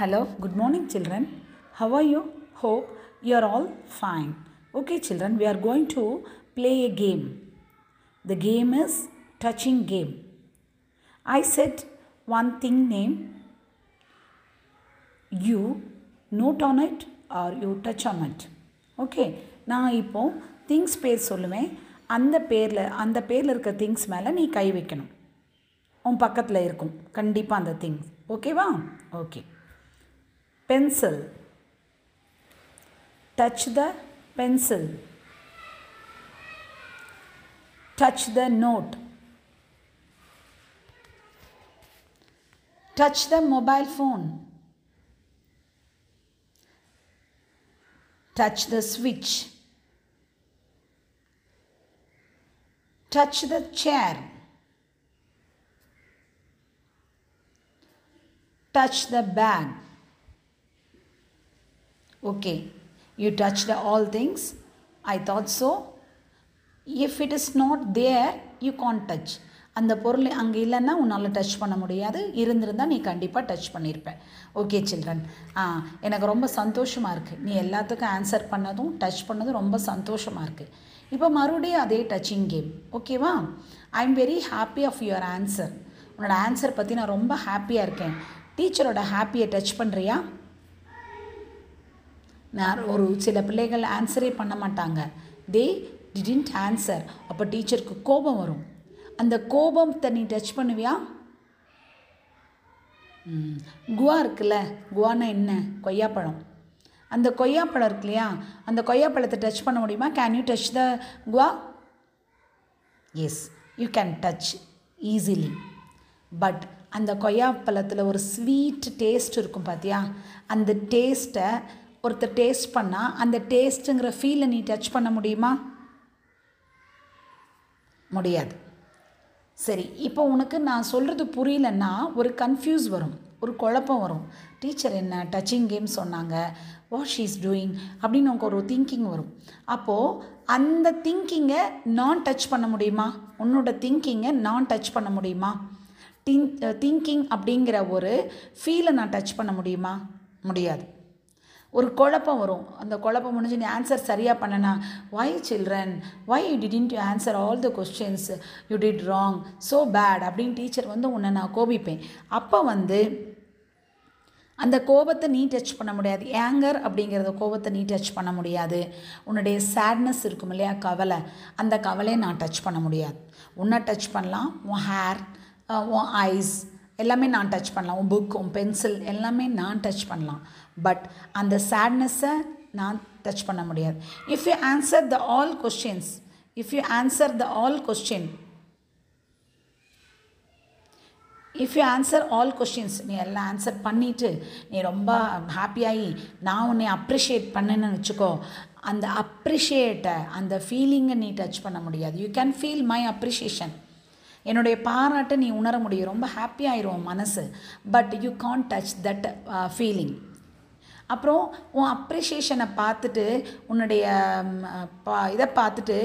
Hello, good morning, children. How are you? Hope you are all fine. Okay, children, we are going to play a game. The game is touching game. I said one thing name. You note on it or you touch on it. Okay நான் இப்போ things பேர் சொல்லுவேன் அந்த பேரில் அந்த பேரில் இருக்க things மேலே நீ கை வைக்கணும் உன் பக்கத்தில் இருக்கும் கண்டிப்பாக அந்த திங்ஸ் ஓகேவா okay pencil. Touch the pencil. Touch the note. Touch the mobile phone. Touch the switch. Touch the chair. Touch the bag. Okay you touched all things. I thought so. If it is not there you can't touch. அந்த பொருள் அங்கே இல்லைன்னா உன்னால் touch பண்ண முடியாது. இருந்திருந்தால் நீ கண்டிப்பாக டச் பண்ணியிருப்ப ஓகே சில்ட்ரன் ஆ எனக்கு ரொம்ப சந்தோஷமாக இருக்குது நீ எல்லாத்துக்கும் ஆன்சர் பண்ணதும் டச் பண்ணதும் ரொம்ப சந்தோஷமாக இருக்குது இப்போ மறுபடியும் அதே டச்சிங் கேம் ஓகேவா I am very happy of your answer உன்னோட ஆன்சர் பற்றி நான் ரொம்ப ஹாப்பியாக இருக்கேன். டீச்சரோட ஹாப்பியை டச் பண்ணுறியா ஒரு சில பிள்ளைகள் ஆன்சரே பண்ண மாட்டாங்க. தே டிடன்ட் ஆன்சர் அப்போ டீச்சருக்கு கோபம் வரும். அந்த கோபத்தை நீ டச் பண்ணுவியா? குவா இருக்குல்ல குவானா என்ன? கொய்யாப்பழம். அந்த கொய்யாப்பழம் இருக்கு இல்லையா? அந்த கொய்யாப்பழத்தை டச் பண்ண முடியுமா? Can you touch the guava? Yes you can touch easily but அந்த கொய்யாப்பழத்தில் ஒரு ஸ்வீட் டேஸ்ட் இருக்கும் பார்த்தியா அந்த டேஸ்ட்டை ஒருத்தர் டேஸ்ட் பண்ணால் அந்த டேஸ்ட்டுங்கிற ஃபீலை நீ டச் பண்ண முடியுமா? முடியாது. சரி இப்போ உனக்கு நான் சொல்கிறது புரியலன்னா ஒரு கன்ஃபியூஸ் வரும் ஒரு குழப்பம் வரும். டீச்சர் என்ன டச்சிங் கேம் சொன்னாங்க? வாட் ஷீ இஸ் டூயிங் அப்படின்னு உனக்கு ஒரு திங்கிங் வரும். அப்போது அந்த திங்கிங்கை நான் டச் பண்ண முடியுமா? உன்னோட திங்கிங்கை நான் டச் பண்ண முடியுமா? திங் திங்கிங் அப்படிங்கிற ஒரு ஃபீலை நான் டச் பண்ண முடியுமா? முடியாது. ஒரு குழப்பம் வரும். அந்த குழப்பம் முடிஞ்சு நீ ஆன்சர் சரியாக பண்ணனா why children why you didn't you answer all the questions you did wrong so bad அப்படின்னு டீச்சர் வந்து உன்னை நான் கோபிப்பேன். அப்போ வந்து அந்த கோபத்தை நீ டச் பண்ண முடியாது. ஏங்கர் அப்படிங்கிறத கோபத்தை நீ டச் பண்ண முடியாது. உன்னுடைய சேட்னஸ் இருக்கும் இல்லையா கவலை? அந்த கவலையை நான் டச் பண்ண முடியாது. உன்னை டச் பண்ணலாம். உன் ஹேர் உன் ஐஸ் எல்லாமே நான் டச் பண்ணலாம். உன் புக் உன் பென்சில் எல்லாமே நான் டச் பண்ணலாம். பட் அந்த சேட்னஸை நான் டச் பண்ண முடியாது. If you answer the all questions if you answer the all question if you answer all questions நீ எல்லாம் ஆன்சர் பண்ணிவிட்டு நீ ரொம்ப ஹாப்பியாகி நான் உன்னை அப்ரிஷியேட் பண்ணேன்னு வச்சுக்கோ அந்த அப்ரிஷியேட்டை அந்த ஃபீலிங்கை நீ டச் பண்ண முடியாது. You can feel my appreciation என்னுடைய பாராட்டை நீ உணர முடியும். ரொம்ப ஹாப்பியாயிரும் மனசு. But you can't touch that feeling அப்புறம் உன் அப்ரிஷியேஷனை பார்த்துட்டு உன்னுடைய பா இதை பார்த்துட்டு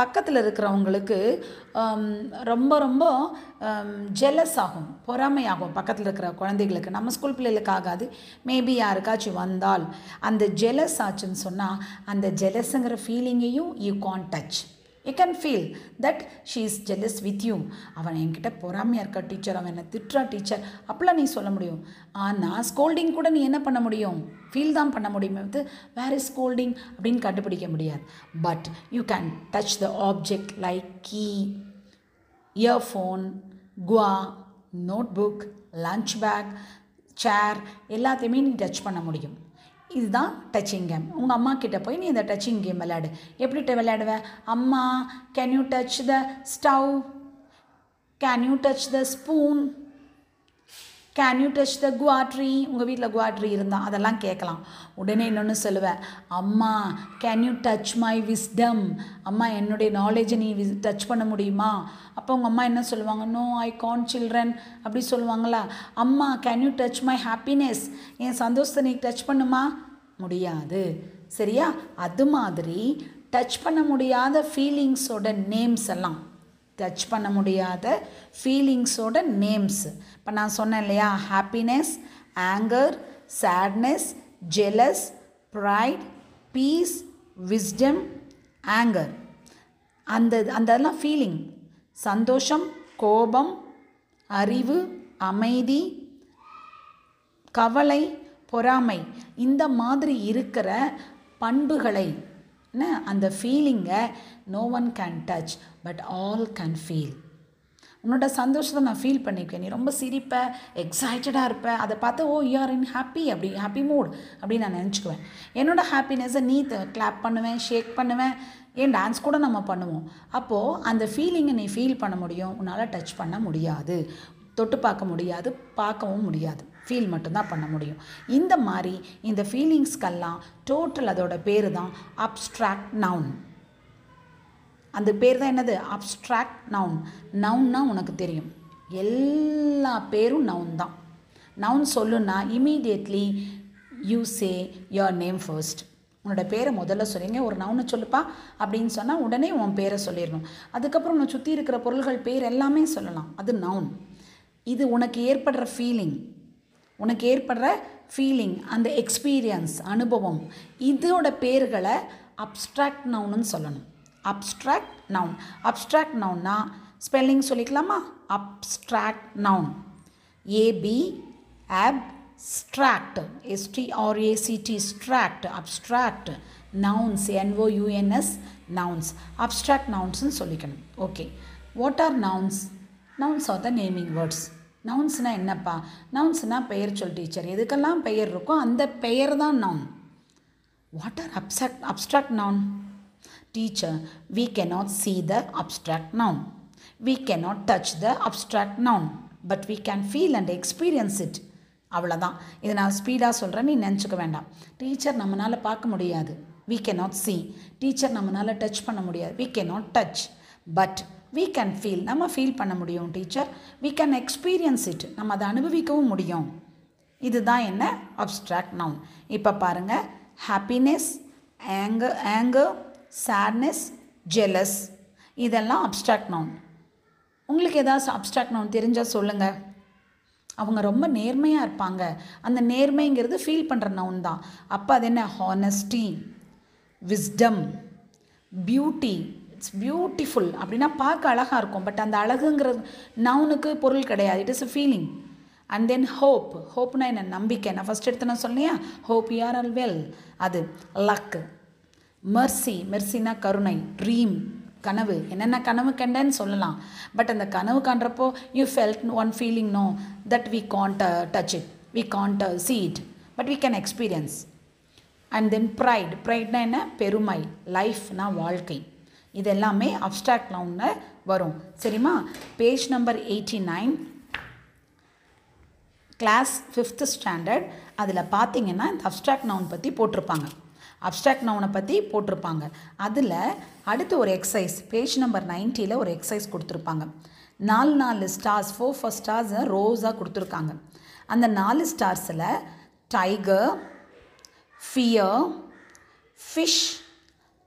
பக்கத்தில் இருக்கிறவங்களுக்கு ரொம்ப ரொம்ப ஜெலஸ் ஆகும் பொறாமையாகும் பக்கத்தில் இருக்கிற குழந்தைகளுக்கு. நம்ம ஸ்கூல் பிள்ளைகளுக்கு ஆகாது. மேபி யாருக்காச்சும் வந்தால் அந்த ஜெலஸ் ஆச்சுன்னு சொன்னால் அந்த ஜெலஸுங்கிற ஃபீலிங்கையும் you can't touch you can feel that she is jealous with you அவன் என்கிட்ட பொறாமையாக இருக்கா டீச்சர் அவன் என்னை திட்டுறா டீச்சர் அப்படிலாம் நீ சொல்ல முடியும். ஆனால் ஸ்கோல்டிங் கூட நீ என்ன பண்ண முடியும்? ஃபீல் தான் பண்ண முடியுமே வந்து வேர் இஸ் ஸ்கோல்டிங் அப்படின்னு கண்டுபிடிக்க முடியாது. But you can touch the object like key earphone guava notebook lunch bag chair எல்லாத்தையுமே நீ டச் பண்ண முடியும். இதுதான் டச்சிங் கேம் உங்கள் அம்மா கிட்டே போய் நீ இந்த டச்சிங் கேம் விளையாடு. எப்படி விளையாடுவ? அம்மா can you touch the stove can you touch the spoon can you touch the quadri உங்கள் வீட்டில் குவாட்ரி இருந்தால் அதெல்லாம் கேட்கலாம் உடனே இன்னொன்று சொல்லுவேன். அம்மா can you touch my wisdom அம்மா என்னுடைய நாலேஜை நீ விஸ் டச் பண்ண முடியுமா? அப்போ உங்கள் அம்மா என்ன சொல்லுவாங்க? நோ ஐ கான் சில்ட்ரன் அப்படி சொல்லுவாங்களா? அம்மா can you touch my happiness என் சந்தோஷத்தை நீ டச் பண்ணுமா? முடியாது. சரியா? அது மாதிரி டச் பண்ண முடியாத ஃபீலிங்ஸோட நேம்ஸ் எல்லாம். டச் பண்ண முடியாத ஃபீலிங்ஸோட நேம்ஸ் இப்போ நான் சொன்னேன் இல்லையா? Happiness anger sadness jealous pride peace wisdom anger அந்த அந்த ஃபீலிங் சந்தோஷம் கோபம் அறிவு அமைதி கவலை பொறாமை. இந்த மாதிரி இருக்கிற பண்புகளை என்ன? அந்த ஃபீலிங்கை no one can touch but all can feel உன்னோட சந்தோஷத்தை நான் ஃபீல் பண்ணிக்குவேன் நீ ரொம்ப சிரிப்ப எக்ஸைட்டடாக இருப்ப. அதை பார்த்து ஓ யூஆர் இன் ஹாப்பி அப்படி ஹாப்பி மூட் அப்படின்னு நான் நினச்சிக்குவேன். என்னோட ஹாப்பினஸை நீ கிளாப் பண்ணுவேன் ஷேக் பண்ணுவேன். ஏன்? டான்ஸ் கூட நம்ம பண்ணுவோம். அப்போது அந்த ஃபீலிங்கை நீ ஃபீல் பண்ண முடியும். உன்னால் டச் பண்ண முடியாது. தொட்டு பார்க்க முடியாது. பார்க்கவும் முடியாது. ஃபீல் மட்டும்தான் பண்ண முடியும். இந்த மாதிரி இந்த ஃபீலிங்ஸ்க்கெல்லாம் டோட்டல் அதோட பேர் தான் அப்ஸ்ட்ராக்ட் நவுன் அந்த பேர் தான் என்னது? அப்ஸ்ட்ராக்ட் நவுன் நவுன்னா உனக்கு தெரியும். எல்லா பேரும் நவுன் தான். Noun சொல்லுன்னா immediately you say your name first உன்னோட பேரை முதல்ல சொல்லிங்க ஒரு நவுனை சொல்லுப்பா அப்படின்னு சொன்னால் உடனே உன் பேரை சொல்லிடணும். அதுக்கப்புறம் உன்னை சுற்றி இருக்கிற பொருள்கள் பேர் எல்லாமே சொல்லலாம். அது நவுன் இது உனக்கு ஏற்படுற ஃபீலிங் உனக்கு ஏற்படுற ஃபீலிங் அந்த எக்ஸ்பீரியன்ஸ் அனுபவம் இதோட பேர்களை அப்ஸ்ட்ராக்ட் நவுன்னு சொல்லணும். அப்ஸ்ட்ராக்ட் நவுன் அப்ஸ்ட்ராக்ட் நவுன்னா spelling சொல்லிக்கலாமா? Abstract noun AB abstract STRACT stract abstract nouns NOUNS nouns abstract நவுன்ஸ்னு சொல்லிக்கணும். Okay what are nouns nouns are the naming words நவுன்ஸ்னால் என்னப்பா? நவுன்ஸ்னால் பெயர் சொல் டீச்சர் எதுக்கெல்லாம் பெயர் இருக்கோ அந்த பெயர் தான் noun what are abstract abstract noun teacher we cannot see the abstract noun we cannot touch the abstract noun but we can feel and experience it அவ்வளோதான் இதை நான் ஸ்பீடாக சொல்கிறேன் நீ நினச்சிக்க வேண்டாம். டீச்சர் நம்மளால் பார்க்க முடியாது. வி கேனாட் சி டீச்சர் நம்மளால் டச் பண்ண முடியாது. We cannot touch but we can feel நம்ம ஃபீல் பண்ண முடியும் டீச்சர் வீ கேன் எக்ஸ்பீரியன்ஸ் இட் நம்ம அதை அனுபவிக்கவும் முடியும். இதுதான் என்ன? அப்ஸ்ட்ராக்ட் நவுன் இப்போ பாருங்கள் happiness anger anger sadness jealous இதெல்லாம் அப்ஸ்ட்ராக்ட் நவுன் உங்களுக்கு ஏதாவது அப்ட்ராக்ட் நவுன் தெரிஞ்சால் சொல்லுங்கள் அவங்க ரொம்ப நேர்மையாக இருப்பாங்க. அந்த நேர்மைங்கிறது ஃபீல் பண்ணுற நவுன் தான். அப்போ அது என்ன? Honesty wisdom beauty it's beautiful அப்படின்னா பார்க்க அழகாக இருக்கும். பட் அந்த அழகுங்கிறது நவுனுக்கு பொருள் கிடையாது. It is a feeling and then hope ஹோப்னா என்ன? நம்பிக்கை. நான் ஃபஸ்ட் எடுத்து நான் சொன்னியா hope you are all well அது லக்கு மெர்சி மெர்சினா கருணை. ட்ரீம் கனவு. என்னென்ன கனவு கண்டேன்னு சொல்லலாம். பட் அந்த கனவு காண்றப்போ you felt one feeling no that we can't touch it we can't see it but we can experience and then pride ப்ரைட்னா என்ன? பெருமை. லைஃப்னா வாழ்க்கை. இது எல்லாமே அப்ஸ்ட்ராக்ட் நவுனில் வரும். சரிம்மா? Page number eighty nine class fifth standard அதில் பார்த்தீங்கன்னா இந்த அப்டிராக்ட் நவுன் பற்றி போட்டிருப்பாங்க. அப்டிராக்ட் நவுனை பற்றி போட்டிருப்பாங்க. அதில் அடுத்து ஒரு எக்ஸசைஸ் பேஜ் நம்பர் நைன்ட்டியில் ஒரு எக்ஸசைஸ் கொடுத்துருப்பாங்க. நாலு நாலு ஸ்டார்ஸ் ஃபோர் ஃபோர் ஸ்டார்ஸ் ரோஸாக கொடுத்துருக்காங்க. அந்த நாலு ஸ்டார்ஸில் டைகர் ஃபியர் ஃபிஷ்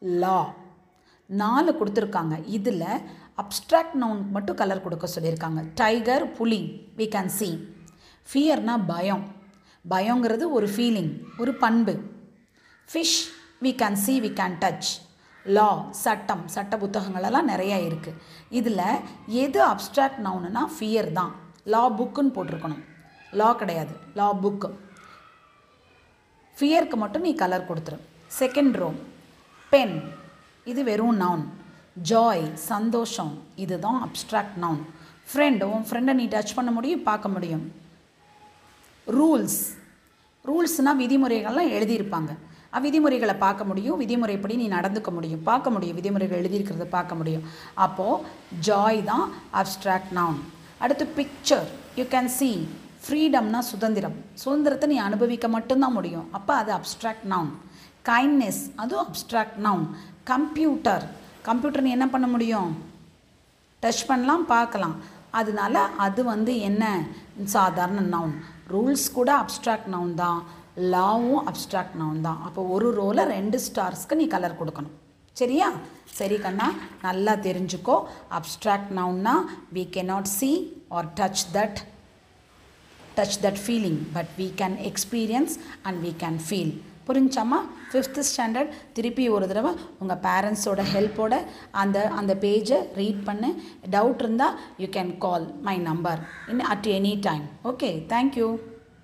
லா நாலு கொடுத்துருக்காங்க. இதில் அப்ஸ்ட்ராக்ட் நவுனுக்கு மட்டும் கலர் கொடுக்க சொல்லியிருக்காங்க. டைகர் புலி வி கேன் சி ஃபியர்னா பயம். பயங்கிறது ஒரு ஃபீலிங் ஒரு பண்பு. Fish we can see we can touch law சட்டம் சட்ட புத்தகங்களெல்லாம் நிறையா இருக்குது இதில் எது அப்ஸ்ட்ராக்ட் நவுனுனா ஃபியர் தான். லா புக்குன்னு போட்டிருக்கணும். லா கிடையாது. லா புக்கு ஃபியருக்கு மட்டும் நீ கலர் கொடுத்துரு. செகண்ட் ரோ பென் இது வெறும் நவுன் ஜாய் சந்தோஷம் இதுதான் அப்ஸ்ட்ராக்ட் நவுன் ஃப்ரெண்ட் உன் ஃப்ரெண்டை நீ டச் பண்ண முடியும் பார்க்க முடியும். ரூல்ஸ் ரூல்ஸ்னால் விதிமுறைகள்லாம் எழுதியிருப்பாங்க. விதிமுறைகளை பார்க்க முடியும் விதிமுறைப்படி நீ நடந்துக்க முடியும் பார்க்க முடியும் விதிமுறைகள் எழுதியிருக்கிறத பார்க்க முடியும். அப்போது ஜாய் தான் அப்ஸ்ட்ராக்ட் நவுன் அடுத்து பிக்சர் யூ கேன் சி ஃப்ரீடம்னா சுதந்திரம். சுதந்திரத்தை நீ அனுபவிக்க மட்டும்தான் முடியும். அப்போ அது அப்ஸ்ட்ராக்ட் நவுன் கைண்ட்னஸ் அதுவும் அப்ஸ்ட்ராக்ட் நவுன் கம்ப்யூட்டர். கம்ப்யூட்டர் நீ என்ன பண்ண முடியும்? டச் பண்ணலாம் பார்க்கலாம். அதனால அது வந்து என்ன? சாதாரண நவுன் ரூல்ஸ் கூட அப்ஸ்ட்ராக்ட் நவுன் தான். லாவும் அப்ஸ்ட்ராக்ட் நவுன் தான். அப்போ ஒரு ரோவில் ரெண்டு ஸ்டார்ஸ்க்கு நீ கலர் கொடுக்கணும். சரியா? சரி கண்ணா நல்லா தெரிஞ்சுக்கோ. Abstract நவுன்னா we cannot see or touch that touch that feeling but we can experience and we can feel புரிஞ்சாமா? Fifth standard திருப்பி ஒரு தடவை உங்கள் பேரண்ட்ஸோட ஹெல்ப்போட அந்த அந்த பேஜை ரீட் பண்ணு. டவுட் இருந்தால் you can call my number in at any time okay thank you